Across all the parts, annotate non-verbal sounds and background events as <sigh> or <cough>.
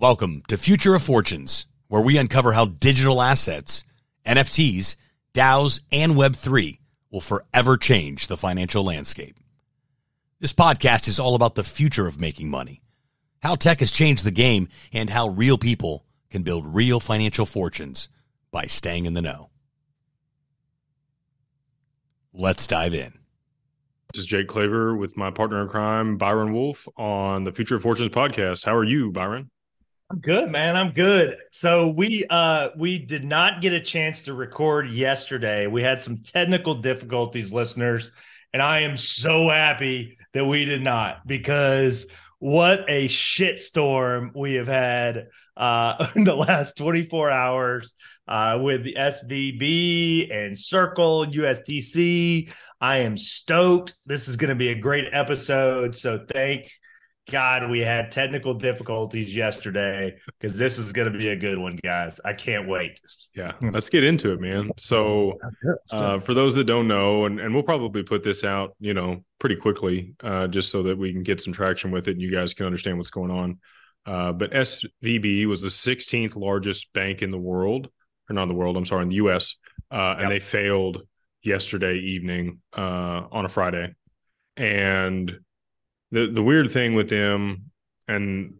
Welcome to Future of Fortunes, where we uncover how digital assets, NFTs, DAOs, and Web3 will forever change the financial landscape. This podcast is all about the future of making money, how tech has changed the game, and how real people can build real financial fortunes by staying in the know. Let's dive in. This is Jake Claver with my partner in crime, Byron Wolf, on the Future of Fortunes podcast. How are you, Byron? I'm good, man. I'm good. So we uh we did not get a chance to record yesterday. We had some technical difficulties, listeners, and I am so happy that we did not because what a shitstorm we have had uh <laughs> in the last 24 hours uh with the SVB and Circle USDC. I am stoked. This is going to be a great episode. So thank God, we had technical difficulties yesterday because this is going to be a good one, guys. I can't wait. Yeah, let's get into it, man. So, uh, for those that don't know, and, and we'll probably put this out, you know, pretty quickly, uh, just so that we can get some traction with it and you guys can understand what's going on. Uh, but SVB was the 16th largest bank in the world, or not in the world, I'm sorry, in the US. Uh, and they failed yesterday evening uh, on a Friday. And the the weird thing with them and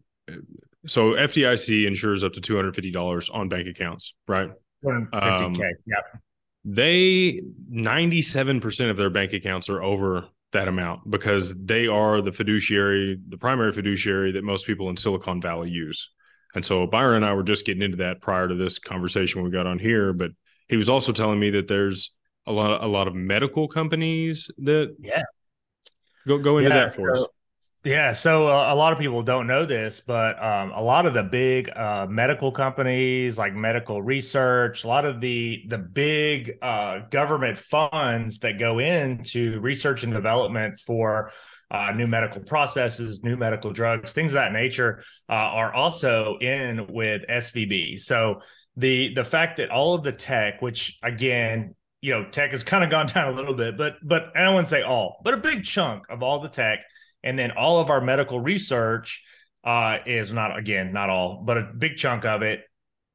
so FDIC insures up to two hundred fifty dollars on bank accounts, right? One fifty k. Um, yep. They ninety seven percent of their bank accounts are over that amount because they are the fiduciary, the primary fiduciary that most people in Silicon Valley use. And so Byron and I were just getting into that prior to this conversation we got on here, but he was also telling me that there's a lot of, a lot of medical companies that yeah go go into yeah, that for so, us. Yeah, so uh, a lot of people don't know this, but um, a lot of the big uh, medical companies, like medical research, a lot of the the big uh, government funds that go into research and development for uh, new medical processes, new medical drugs, things of that nature, uh, are also in with SVB. So the the fact that all of the tech, which again, you know, tech has kind of gone <laughs> down a little bit, but but I don't want to say all, but a big chunk of all the tech and then all of our medical research uh, is not, again, not all, but a big chunk of it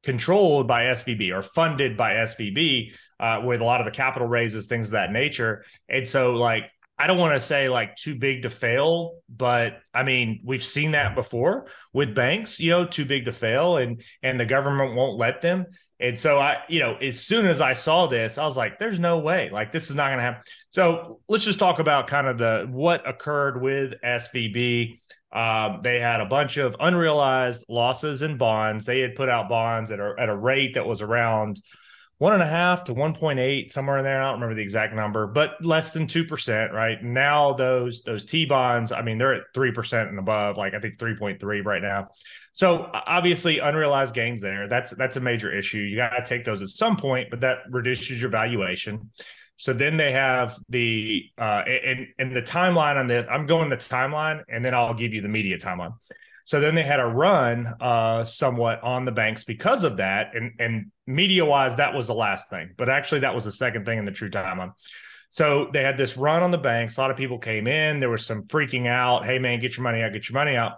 controlled by SVB or funded by SVB uh, with a lot of the capital raises, things of that nature. And so, like, I don't want to say like too big to fail, but I mean we've seen that before with banks, you know, too big to fail, and and the government won't let them. And so I, you know, as soon as I saw this, I was like, "There's no way, like this is not going to happen." So let's just talk about kind of the what occurred with SVB. Um, they had a bunch of unrealized losses in bonds. They had put out bonds at a at a rate that was around one and a half to 1.8 somewhere in there. I don't remember the exact number, but less than 2%, right? Now those, those T bonds, I mean, they're at 3% and above, like I think 3.3 right now. So obviously unrealized gains there. That's, that's a major issue. You got to take those at some point, but that reduces your valuation. So then they have the uh and and the timeline on this. I'm going the timeline, and then I'll give you the media timeline. So then they had a run uh, somewhat on the banks because of that. And, and media wise, that was the last thing. But actually, that was the second thing in the true timeline. So they had this run on the banks. A lot of people came in. There was some freaking out. Hey, man, get your money out, get your money out.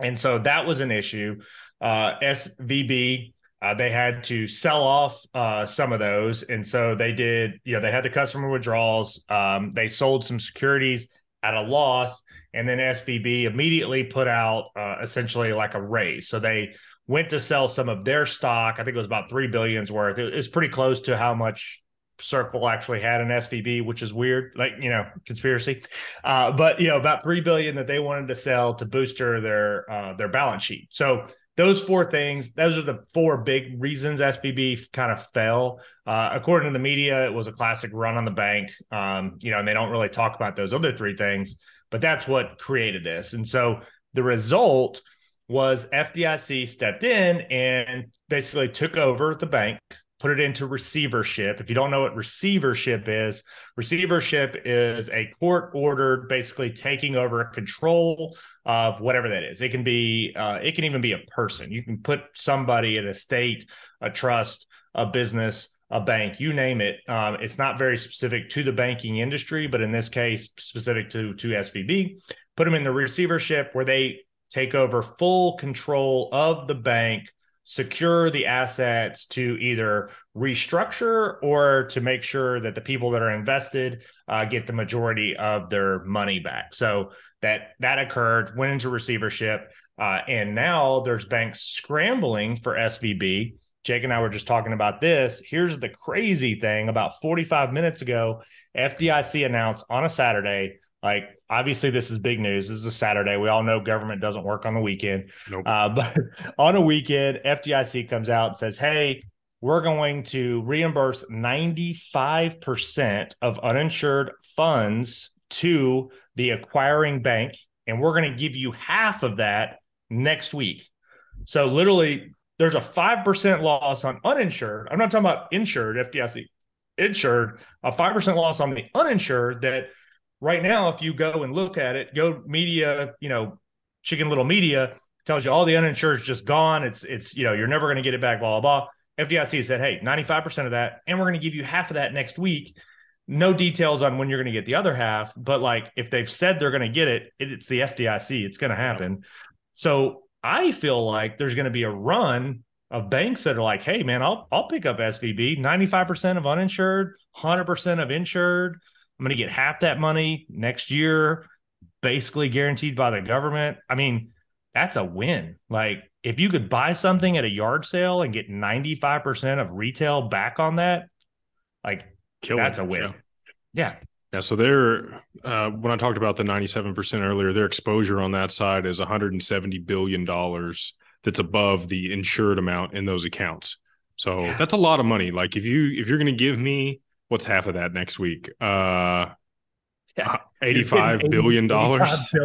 And so that was an issue. Uh, SVB, uh, they had to sell off uh, some of those. And so they did, you know, they had the customer withdrawals. Um, they sold some securities at a loss. And then SVB immediately put out uh, essentially like a raise. So they went to sell some of their stock. I think it was about three billions worth. It was pretty close to how much Circle actually had an SVB, which is weird, like you know, conspiracy. Uh, but you know, about three billion that they wanted to sell to booster their uh, their balance sheet. So those four things, those are the four big reasons SVB kind of fell. Uh, according to the media, it was a classic run on the bank. Um, you know, and they don't really talk about those other three things, but that's what created this. And so the result was FDIC stepped in and basically took over the bank, put it into receivership. If you don't know what receivership is, receivership is a court ordered, basically taking over control of whatever that is. It can be, uh, it can even be a person. You can put somebody in a state, a trust, a business, a bank, you name it. Um, it's not very specific to the banking industry, but in this case, specific to to SVB. Put them in the receivership where they take over full control of the bank, secure the assets to either restructure or to make sure that the people that are invested uh, get the majority of their money back. So that that occurred, went into receivership, uh, and now there's banks scrambling for SVB. Jake and I were just talking about this. Here's the crazy thing: about 45 minutes ago, FDIC announced on a Saturday like, obviously, this is big news. This is a Saturday. We all know government doesn't work on the weekend. Nope. Uh, <laughs> but on a weekend, FDIC comes out and says, hey, we're going to reimburse 95% of uninsured funds to the acquiring bank. And we're going to give you half of that next week. So, literally, there's a 5% loss on uninsured. I'm not talking about insured, FDIC insured, a 5% loss on the uninsured that right now, if you go and look at it, go media, you know, chicken little media tells you all the uninsured is just gone. It's it's you know you're never going to get it back. Blah blah blah. FDIC said, hey, 95% of that, and we're going to give you half of that next week. No details on when you're going to get the other half, but like if they've said they're going to get it, it, it's the FDIC. It's going to happen. So I feel like there's going to be a run of banks that are like, hey man, I'll I'll pick up SVB, 95% of uninsured, 100% of insured. I'm going to get half that money next year, basically guaranteed by the government. I mean, that's a win. Like, if you could buy something at a yard sale and get 95% of retail back on that, like, Killing that's a win. Yeah. yeah. Yeah, so they're uh, when I talked about the 97% earlier, their exposure on that side is 170 billion dollars that's above the insured amount in those accounts. So yeah. that's a lot of money. Like if you if you're going to give me what's half of that next week? Uh, yeah. <laughs> 85 billion dollars. <laughs>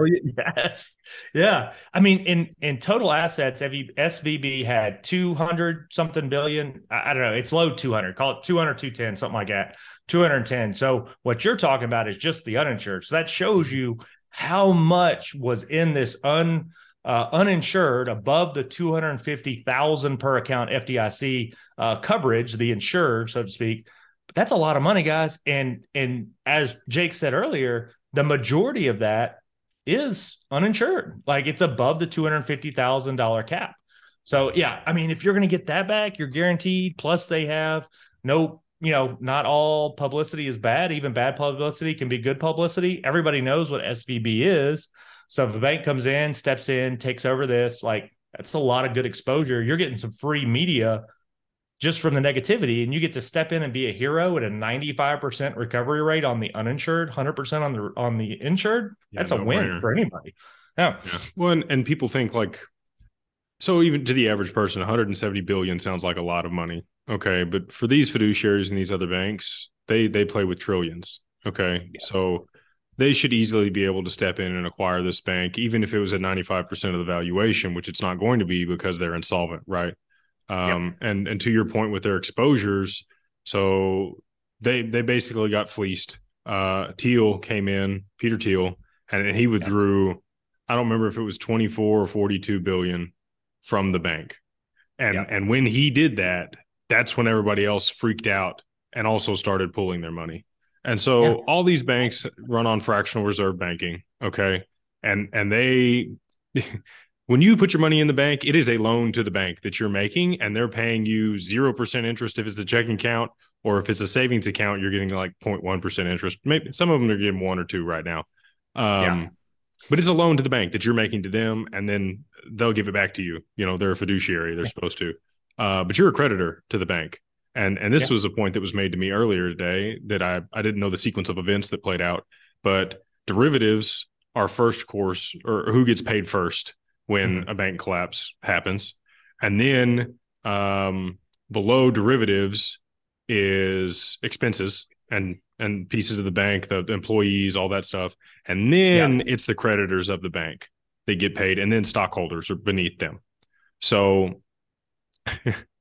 Yes. Yeah. I mean, in in total assets, SVB had 200 something billion. I, I, don't know. It's low 200. Call it 200, 210, something like that. 210. So what you're talking about is just the uninsured. So that shows you how much was in this un uh, uninsured above the 250,000 per account FDIC uh, coverage, the insured, so to speak that's a lot of money, guys. And and as Jake said earlier, the majority of that is uninsured. Like it's above the two hundred fifty thousand dollar cap. So yeah, I mean, if you're going to get that back, you're guaranteed. Plus, they have no, you know, not all publicity is bad. Even bad publicity can be good publicity. Everybody knows what SVB is. So if a bank comes in, steps in, takes over this, like that's a lot of good exposure. You're getting some free media just from the negativity and you get to step in and be a hero at a 95% recovery rate on the uninsured 100% on the on the insured yeah, that's no a win brainer. for anybody yeah. yeah well and, and people think like so even to the average person 170 billion sounds like a lot of money okay but for these fiduciaries and these other banks they they play with trillions okay yeah. so they should easily be able to step in and acquire this bank even if it was at 95% of the valuation which it's not going to be because they're insolvent right um, yep. and and to your point with their exposures, so they they basically got fleeced. Uh, Thiel came in, Peter Thiel, and he withdrew. Yep. I don't remember if it was 24 or 42 billion from the bank. And yep. and when he did that, that's when everybody else freaked out and also started pulling their money. And so all these banks run on fractional reserve banking, okay? And and they <laughs> when you put your money in the bank, it is a loan to the bank that you're making, and they're paying you 0% interest if it's a checking account, or if it's a savings account, you're getting like 0.1% interest. Maybe some of them are getting one or two right now. Um, yeah. But it's a loan to the bank that you're making to them, and then they'll give it back to you. You know, they're a fiduciary, they're supposed to. Uh, but you're a creditor to the bank. And and this yeah. was a point that was made to me earlier today that I, I didn't know the sequence of events that played out, but derivatives are first course or who gets paid first when mm-hmm. a bank collapse happens. And then um, below derivatives is expenses and and pieces of the bank, the, the employees, all that stuff. And then yeah. it's the creditors of the bank. They get paid, and then stockholders are beneath them. So <laughs>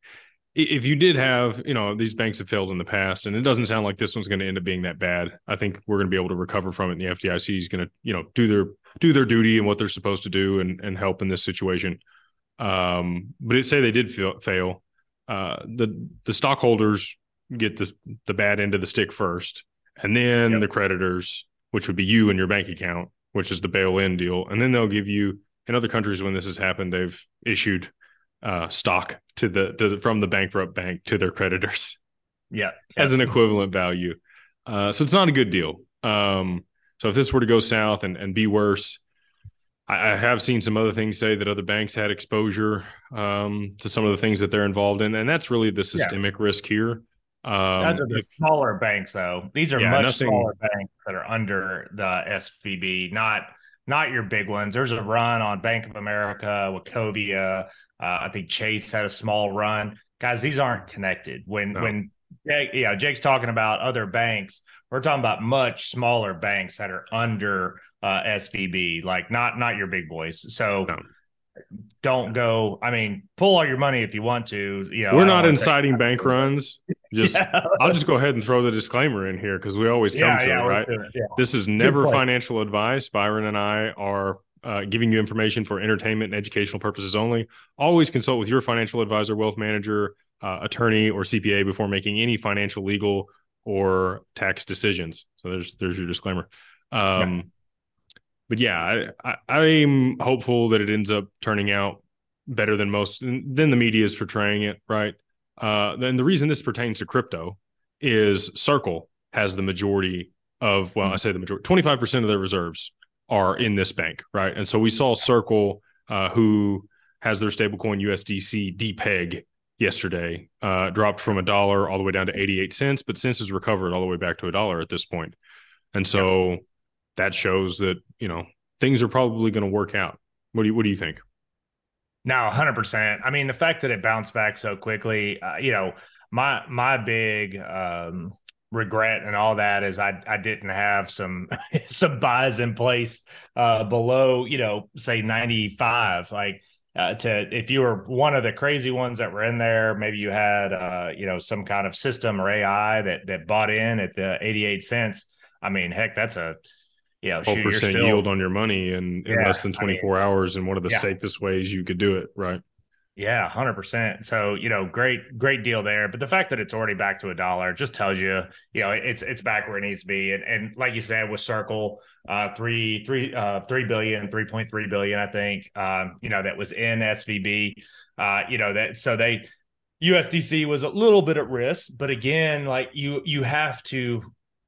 if you did have, you know, these banks have failed in the past, and it doesn't sound like this one's going to end up being that bad. I think we're going to be able to recover from it. And the FDIC is going to, you know, do their do their duty and what they're supposed to do and and help in this situation. Um, but it say they did fail, fail. Uh, the the stockholders get the the bad end of the stick first, and then yep. the creditors, which would be you and your bank account, which is the bail in deal, and then they'll give you in other countries when this has happened, they've issued uh, stock to the to, from the bankrupt bank to their creditors. <laughs> Yeah, as an equivalent value. Uh, so it's not a good deal. Um, so if this were to go south and, and be worse, I, I, have seen some other things say that other banks had exposure um, to some of the things that they're involved in, and that's really the systemic yeah. risk here. Um, Those are the if, smaller banks, though. These are yeah, much nothing, smaller banks that are under the SVB, not not your big ones. There's a run on Bank of America, Wachovia. Uh, I think Chase had a small run. Guys, these aren't connected. When no. when Jake, yeah, Jake's talking about other banks. We're talking about much smaller banks that are under uh, SVB, like not not your big boys. So no. don't go. I mean, pull all your money if you want to. You know, we're not inciting bank runs. Just yeah. I'll just go ahead and throw the disclaimer in here because we always come yeah, to yeah, it, right? This is never financial advice. Byron and I are uh, giving you information for entertainment and educational purposes only. Always consult with your financial advisor, wealth manager, uh, attorney, or CPA before making any financial, legal, or tax decisions. So there's there's your disclaimer. Um, but yeah, I, I, am hopeful that it ends up turning out better than most than the media is portraying it. Right. Uh, then the reason this pertains to crypto is Circle has the majority of well. I say the majority, twenty five percent of their reserves are in this bank, right? And so we saw Circle, uh, who has their stablecoin USDC depeg yesterday, uh, dropped from a dollar all the way down to 88 cents, but since has recovered all the way back to a dollar at this point. And so yeah. that shows that, you know, things are probably going to work out. What do you, what do you think? No, hundred percent. I mean, the fact that it bounced back so quickly, uh, you know, my my big um, regret and all that is I I didn't have some <laughs> some buys in place uh below, you know, say 95 like uh, to if you were one of the crazy ones that were in there, maybe you had uh you know some kind of system or AI that that bought in at the 88 cents. I mean, heck, that's a you know, 12% still, yield on your money in, in yeah, less than 24 I mean, hours and one of the yeah. safest ways you could do it, right? Yeah, hundred percent. So you know, great, great deal there. But the fact that it's already back to a dollar just tells you, you know, it's it's back where it needs to be. And and like you said, with Circle, uh, three three uh three billion, three point three billion, I think, um, you know, that was in SVB. Uh, you know that so they USDC was a little bit at risk, but again, like you you have to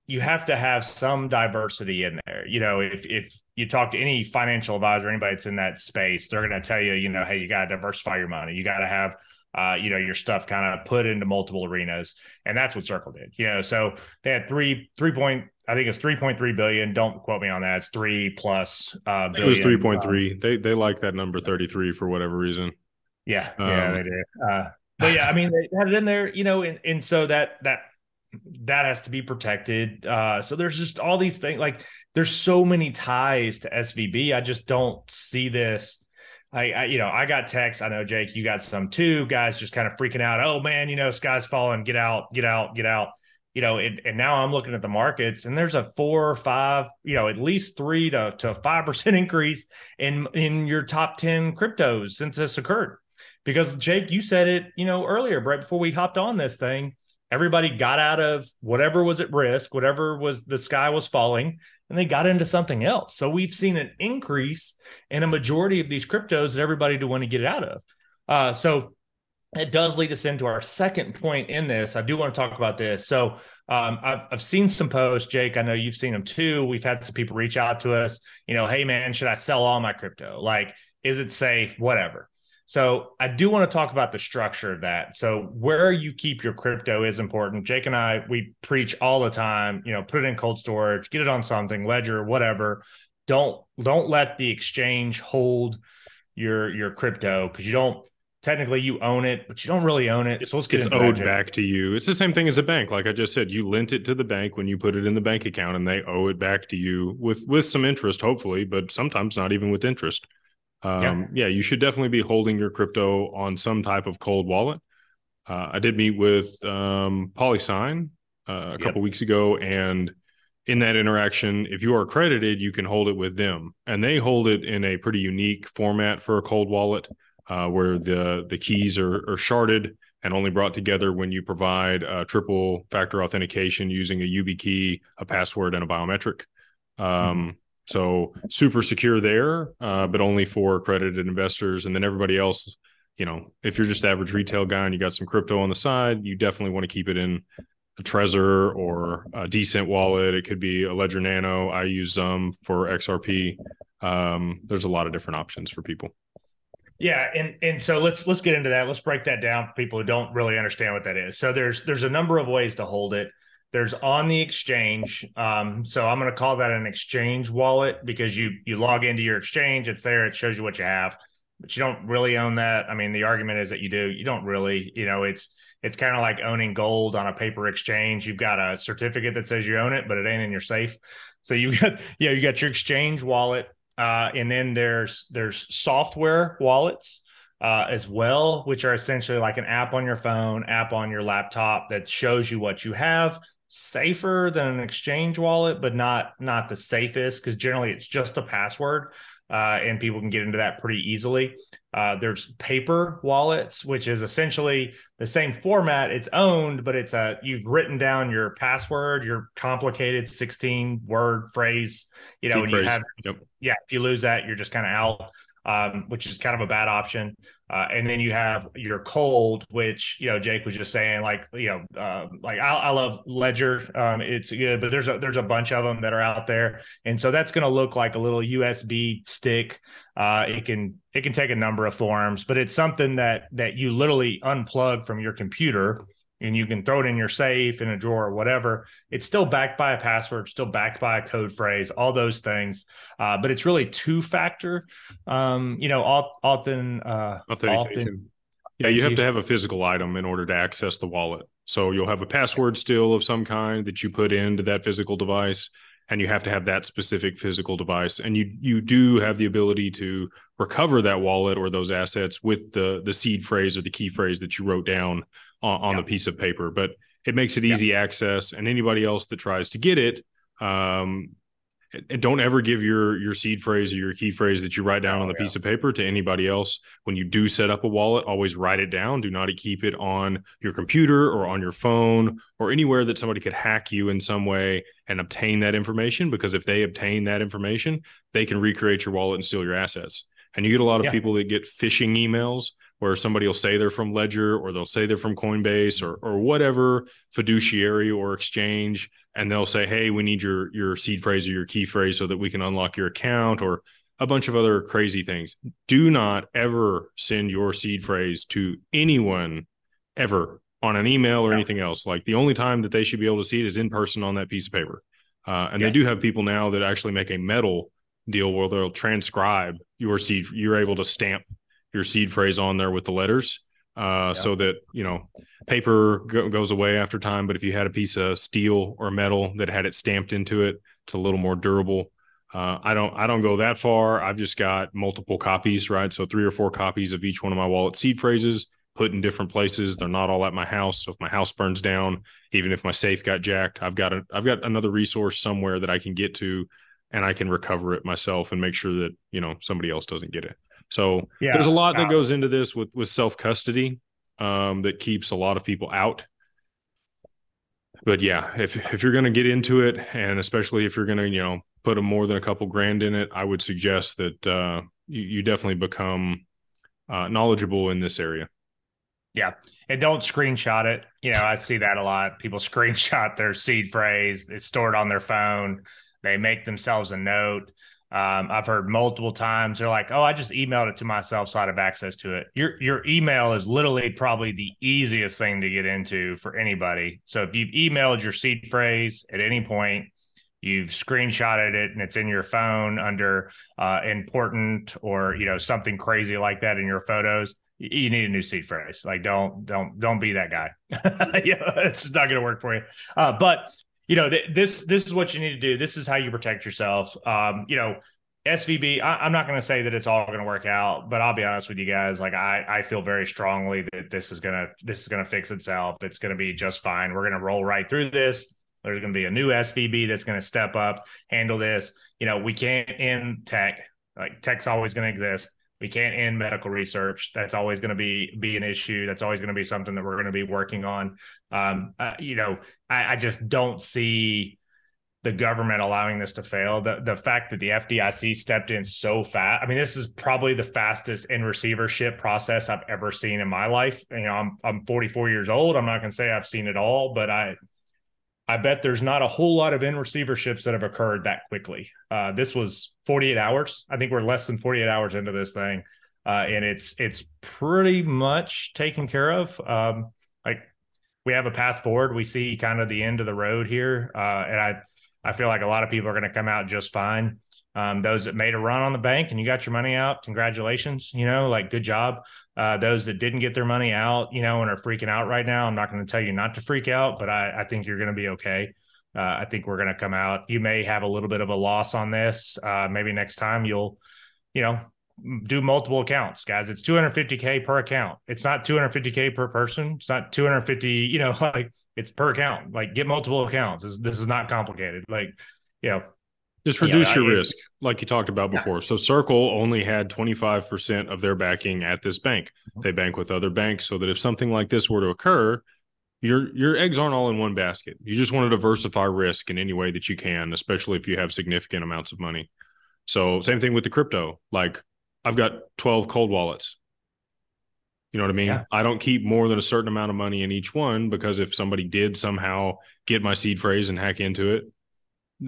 you have to have some diversity in there. You know, if if you talk to any financial advisor, anybody that's in that space, they're going to tell you, you know, hey, you got to diversify your money. You got to have, uh, you know, your stuff kind of put into multiple arenas, and that's what Circle did. You know, so they had three three point, I think it's three point three billion. Don't quote me on that. It's three plus. Uh, billion. It was three point three. Um, they they like that number thirty three for whatever reason. Yeah, um, yeah, they did. Uh, but yeah, I mean, they had it in there, you know, and, and so that that that has to be protected. Uh, so there's just all these things. Like there's so many ties to SVB. I just don't see this. I, I, you know, I got texts. I know Jake, you got some too. Guys just kind of freaking out. Oh man, you know, sky's falling. Get out, get out, get out. You know, and, and now I'm looking at the markets, and there's a four or five, you know, at least three to to five <laughs> percent increase in in your top ten cryptos since this occurred. Because Jake, you said it, you know, earlier, right before we hopped on this thing everybody got out of whatever was at risk, whatever was the sky was falling, and they got into something else. So we've seen an increase in a majority of these cryptos that everybody to want to get out of. Uh, so it does lead us into our second point in this. I do want to talk about this. So um, I've, I've seen some posts, Jake. I know you've seen them too. We've had some people reach out to us. You know, hey man, should I sell all my crypto? Like, is it safe? Whatever. So I do want to talk about the structure of that. So where you keep your crypto is important. Jake and I, we preach all the time, you know, put it in cold storage, get it on something, ledger, whatever. Don't don't let the exchange hold your your crypto because you don't technically you own it, but you don't really own it. It's, so let's get it's owed back to you. It's the same thing as a bank. Like I just said, you lent it to the bank when you put it in the bank account, and they owe it back to you with with some interest, hopefully, but sometimes not even with interest. Um, yeah. yeah. you should definitely be holding your crypto on some type of cold wallet. Uh, I did meet with um, PolySign uh, a yep. couple weeks ago, and in that interaction, if you are accredited, you can hold it with them, and they hold it in a pretty unique format for a cold wallet, uh, where the the keys are, are, sharded and only brought together when you provide a triple factor authentication using a YubiKey, a password, and a biometric. Um, mm-hmm So super secure there, uh, but only for accredited investors. And then everybody else, you know, if you're just average retail guy and you got some crypto on the side, you definitely want to keep it in a Trezor or a decent wallet. It could be a Ledger Nano. I use them for XRP. Um, there's a lot of different options for people. Yeah, and and so let's let's get into that. Let's break that down for people who don't really understand what that is. So there's there's a number of ways to hold it. There's on the exchange. Um, so I'm going to call that an exchange wallet because you you log into your exchange, it's there, it shows you what you have, but you don't really own that. I mean, the argument is that you do. You don't really. You know, it's it's kind of like owning gold on a paper exchange. You've got a certificate that says you own it, but it ain't in your safe. So you got <laughs> yeah, you got your exchange wallet, uh, and then there's there's software wallets uh, as well, which are essentially like an app on your phone, app on your laptop that shows you what you have safer than an exchange wallet, but not not the safest because generally it's just a password. Uh, and people can get into that pretty easily. Uh, there's paper wallets, which is essentially the same format. It's owned, but it's a you've written down your password, your complicated 16 word phrase. You know, when you have yep. yeah, if you lose that, you're just kind of out um, which is kind of a bad option. Uh, and then you have your cold, which you know Jake was just saying, like you know, uh, like I, I, love Ledger, um, it's good, but there's a there's a bunch of them that are out there, and so that's going to look like a little USB stick. Uh, it can it can take a number of forms, but it's something that that you literally unplug from your computer and you can throw it in your safe in a drawer or whatever. It's still backed by a password, still backed by a code phrase, all those things. Uh, but it's really two factor. Um, you know, often uh, authentication. Often, yeah, you have to have a physical item in order to access the wallet. So you'll have a password still of some kind that you put into that physical device, and you have to have that specific physical device. And you you do have the ability to recover that wallet or those assets with the the seed phrase or the key phrase that you wrote down on, on yeah. the piece of paper, but it makes it easy yeah. access. And anybody else that tries to get it, um, and don't ever give your your seed phrase or your key phrase that you write down oh, on the oh, yeah. piece of paper to anybody else when you do set up a wallet always write it down do not keep it on your computer or on your phone or anywhere that somebody could hack you in some way and obtain that information because if they obtain that information they can recreate your wallet and steal your assets and you get a lot of yeah. people that get phishing emails where somebody will say they're from Ledger or they'll say they're from Coinbase or or whatever fiduciary or exchange, and they'll say, "Hey, we need your your seed phrase or your key phrase so that we can unlock your account," or a bunch of other crazy things. Do not ever send your seed phrase to anyone ever on an email or anything else. Like the only time that they should be able to see it is in person on that piece of paper. Uh, and yeah. they do have people now that actually make a metal deal where they'll transcribe your seed. You're able to stamp your seed phrase on there with the letters uh, yeah. so that you know paper go- goes away after time. But if you had a piece of steel or metal that had it stamped into it it's a little more durable. Uh, i don't i don't go that far. I've just got multiple copies right? So three or four copies of each one of my wallet seed phrases put in different places. They're not all at my house. So if my house burns down even if my safe got jacked i've got a i've got another resource somewhere that i can get to and i can recover it myself and make sure that you know somebody else doesn't get it so yeah, there's a lot that goes into this with with self custody um, that keeps a lot of people out. But yeah, if if you're going to get into it, and especially if you're going to you know put a more than a couple grand in it, I would suggest that uh, you, you definitely become uh, knowledgeable in this area. Yeah. And don't screenshot it. You know, I see that a lot. People <laughs> screenshot their seed phrase, it's stored on their phone. They make themselves a note. Um, I've heard multiple times they're like, "Oh, I just emailed it to myself, so I have access to it." Your your email is literally probably the easiest thing to get into for anybody. So if you've emailed your seed phrase at any point, you've screenshotted it and it's in your phone under uh, important or you know something crazy like that in your photos, you need a new seed phrase. Like don't don't don't be that guy. <laughs> yeah, it's not going to work for you. Uh, but you know, th- this this is what you need to do. This is how you protect yourself. Um, you know, SVB. I, am not going to say that it's all going to work out, but I'll be honest with you guys. Like I, I feel very strongly that this is gonna this is gonna fix itself. It's going to be just fine. We're going to roll right through this. There's going to be a new SVB that's going to step up, handle this. You know, we can't end tech. Like tech's always going to exist we can't end medical research. That's always going to be be an issue. That's always going to be something that we're going to be working on. Um, uh, you know, I, I, just don't see the government allowing this to fail. The the fact that the FDIC stepped in so fast. I mean, this is probably the fastest in receivership process I've ever seen in my life. You know, I'm I'm 44 years old. I'm not going to say I've seen it all, but I I bet there's not a whole lot of in receiverships that have occurred that quickly. Uh, this was 48 hours. I think we're less than 48 hours into this thing, uh, and it's it's pretty much taken care of. Um, like we have a path forward. We see kind of the end of the road here, uh, and I I feel like a lot of people are going to come out just fine. Um, those that made a run on the bank and you got your money out, congratulations. You know, like good job. Uh, those that didn't get their money out, you know, and are freaking out right now, I'm not going to tell you not to freak out, but I, I think you're going to be okay. Uh, I think we're going to come out. You may have a little bit of a loss on this. Uh, maybe next time you'll, you know, do multiple accounts, guys. It's 250k per account. It's not 250k per person. It's not 250. You know, <laughs> like it's per account. Like get multiple accounts. This, this is not complicated. Like, you know, just reduce yeah, your I, risk, like you talked about before. Yeah. So Circle only had 25% of their backing at this bank. Mm-hmm. They bank with other banks so that if something like this were to occur, your your eggs aren't all in one basket. You just want to diversify risk in any way that you can, especially if you have significant amounts of money. So same thing with the crypto. Like I've got 12 cold wallets. You know what I mean? Yeah. I don't keep more than a certain amount of money in each one because if somebody did somehow get my seed phrase and hack into it,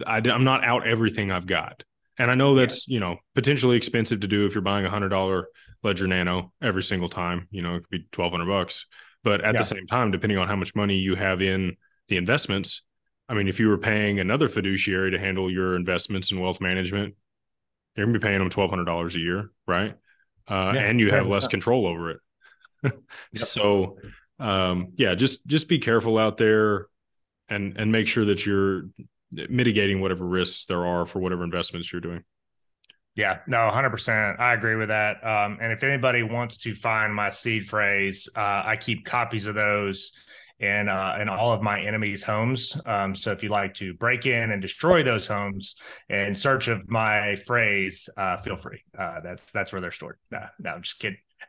I, am not out everything I've got. And I know that's, yeah. you know, potentially expensive to do if you're buying a hundred dollar ledger nano every single time, you know, it could be 1200 bucks. But at yeah. the same time, depending on how much money you have in the investments, I mean, if you were paying another fiduciary to handle your investments and wealth management, you're gonna be paying them twelve hundred dollars a year, right? Uh, yeah, and you have less control over it. <laughs> yep. So, um, yeah, just just be careful out there, and and make sure that you're mitigating whatever risks there are for whatever investments you're doing. Yeah, no, 100%. I agree with that. Um, and if anybody wants to find my seed phrase, uh, I keep copies of those in uh, in all of my enemies' homes. Um, so if you'd like to break in and destroy those homes in search of my phrase, uh, feel free. Uh, that's that's where they're stored. Nah, no, I'm just kidding. <laughs>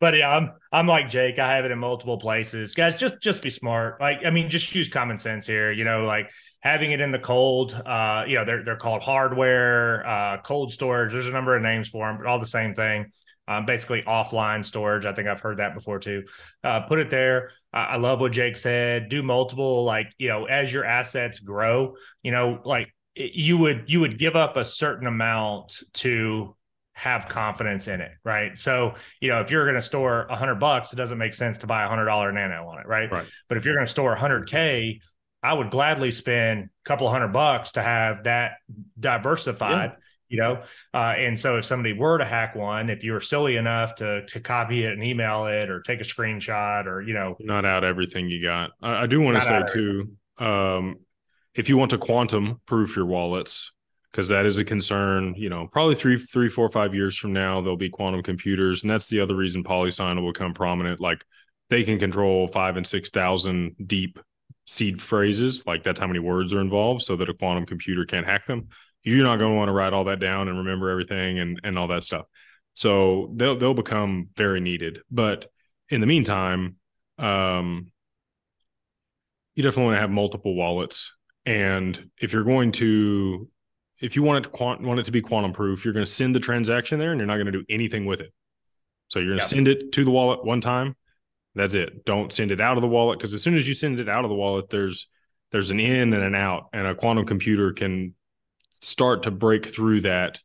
But yeah, I'm I'm like Jake. I have it in multiple places. Guys, just just be smart. Like I mean, just use common sense here. You know, like having it in the cold. Uh, you know, they're they're called hardware, uh, cold storage. There's a number of names for them, but all the same thing um, basically offline storage. I think I've heard that before too. Uh, put it there. I, I love what Jake said. Do multiple, like you know, as your assets grow, you know, like you would you would give up a certain amount to have confidence in it, right? So, you know, if you're going to store a hundred bucks, it doesn't make sense to buy a hundred dollar nano on it, right? right? But if you're going to store a hundred K, I would gladly spend a couple hundred bucks to have that diversified. Yeah you know uh, and so if somebody were to hack one if you were silly enough to to copy it and email it or take a screenshot or you know not out everything you got i, I do want to say too um, if you want to quantum proof your wallets because that is a concern you know probably three three four five years from now there'll be quantum computers and that's the other reason polysign will become prominent like they can control five and six thousand deep seed phrases like that's how many words are involved so that a quantum computer can't hack them you're not going to want to write all that down and remember everything and and all that stuff. So they'll they'll become very needed. But in the meantime, um, you definitely want to have multiple wallets. And if you're going to, if you want it to quant, want it to be quantum proof, you're going to send the transaction there, and you're not going to do anything with it. So you're going to send it to the wallet one time. That's it. Don't send it out of the wallet because as soon as you send it out of the wallet, there's there's an in and an out, and a quantum computer can start to break through that.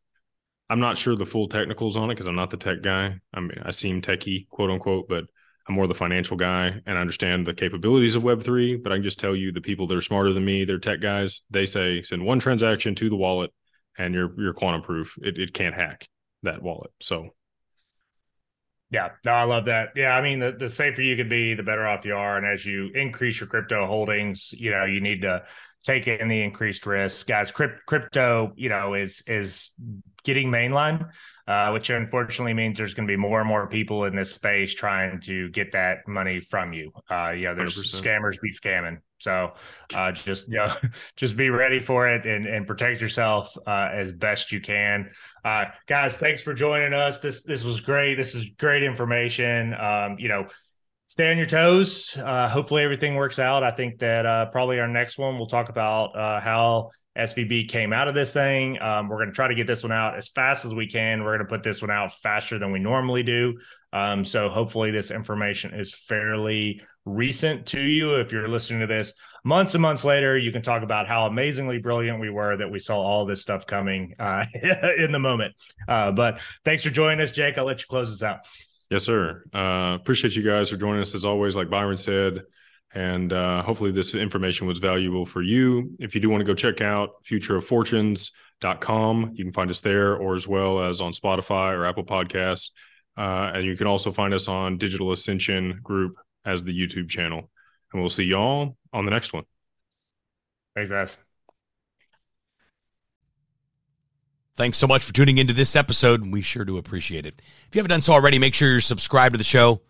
I'm not sure the full technicals on it because I'm not the tech guy. I mean, I seem techie, quote unquote, but I'm more the financial guy and I understand the capabilities of Web3. But I can just tell you the people that are smarter than me, they're tech guys. They say send one transaction to the wallet and you're you're quantum proof. It it can't hack that wallet. So yeah, no, I love that. Yeah, I mean, the, the safer you can be, the better off you are. And as you increase your crypto holdings, you know, you need to take in the increased risk, guys. Crypto, you know, is is getting mainline, uh, which unfortunately means there's going to be more and more people in this space trying to get that money from you. Uh, know, there's 100%. scammers be scamming. So uh, just you <laughs> know, just be ready for it and and protect yourself uh, as best you can. Uh, guys, thanks for joining us. This this was great. This is great information. Um, you know stay on your toes. Uh, hopefully everything works out. I think that uh, probably our next one we'll talk about uh, how SVB came out of this thing. Um, we're going to try to get this one out as fast as we can. We're going to put this one out faster than we normally do. Um, so hopefully this information is fairly recent to you. If you're listening to this months and months later, you can talk about how amazingly brilliant we were that we saw all this stuff coming uh, <laughs> in the moment. Uh, but thanks for joining us, Jake. I'll let you close this out. Yes, sir. Uh, appreciate you guys for joining us as always. Like Byron said, and uh, hopefully, this information was valuable for you. If you do want to go check out futureoffortunes.com, you can find us there or as well as on Spotify or Apple Podcasts. Uh, and you can also find us on Digital Ascension Group as the YouTube channel. And we'll see y'all on the next one. Thanks, guys. Thanks so much for tuning into this episode. We sure do appreciate it. If you haven't done so already, make sure you're subscribed to the show.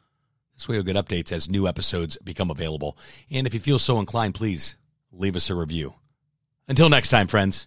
This way you'll get updates as new episodes become available. And if you feel so inclined, please leave us a review. Until next time, friends.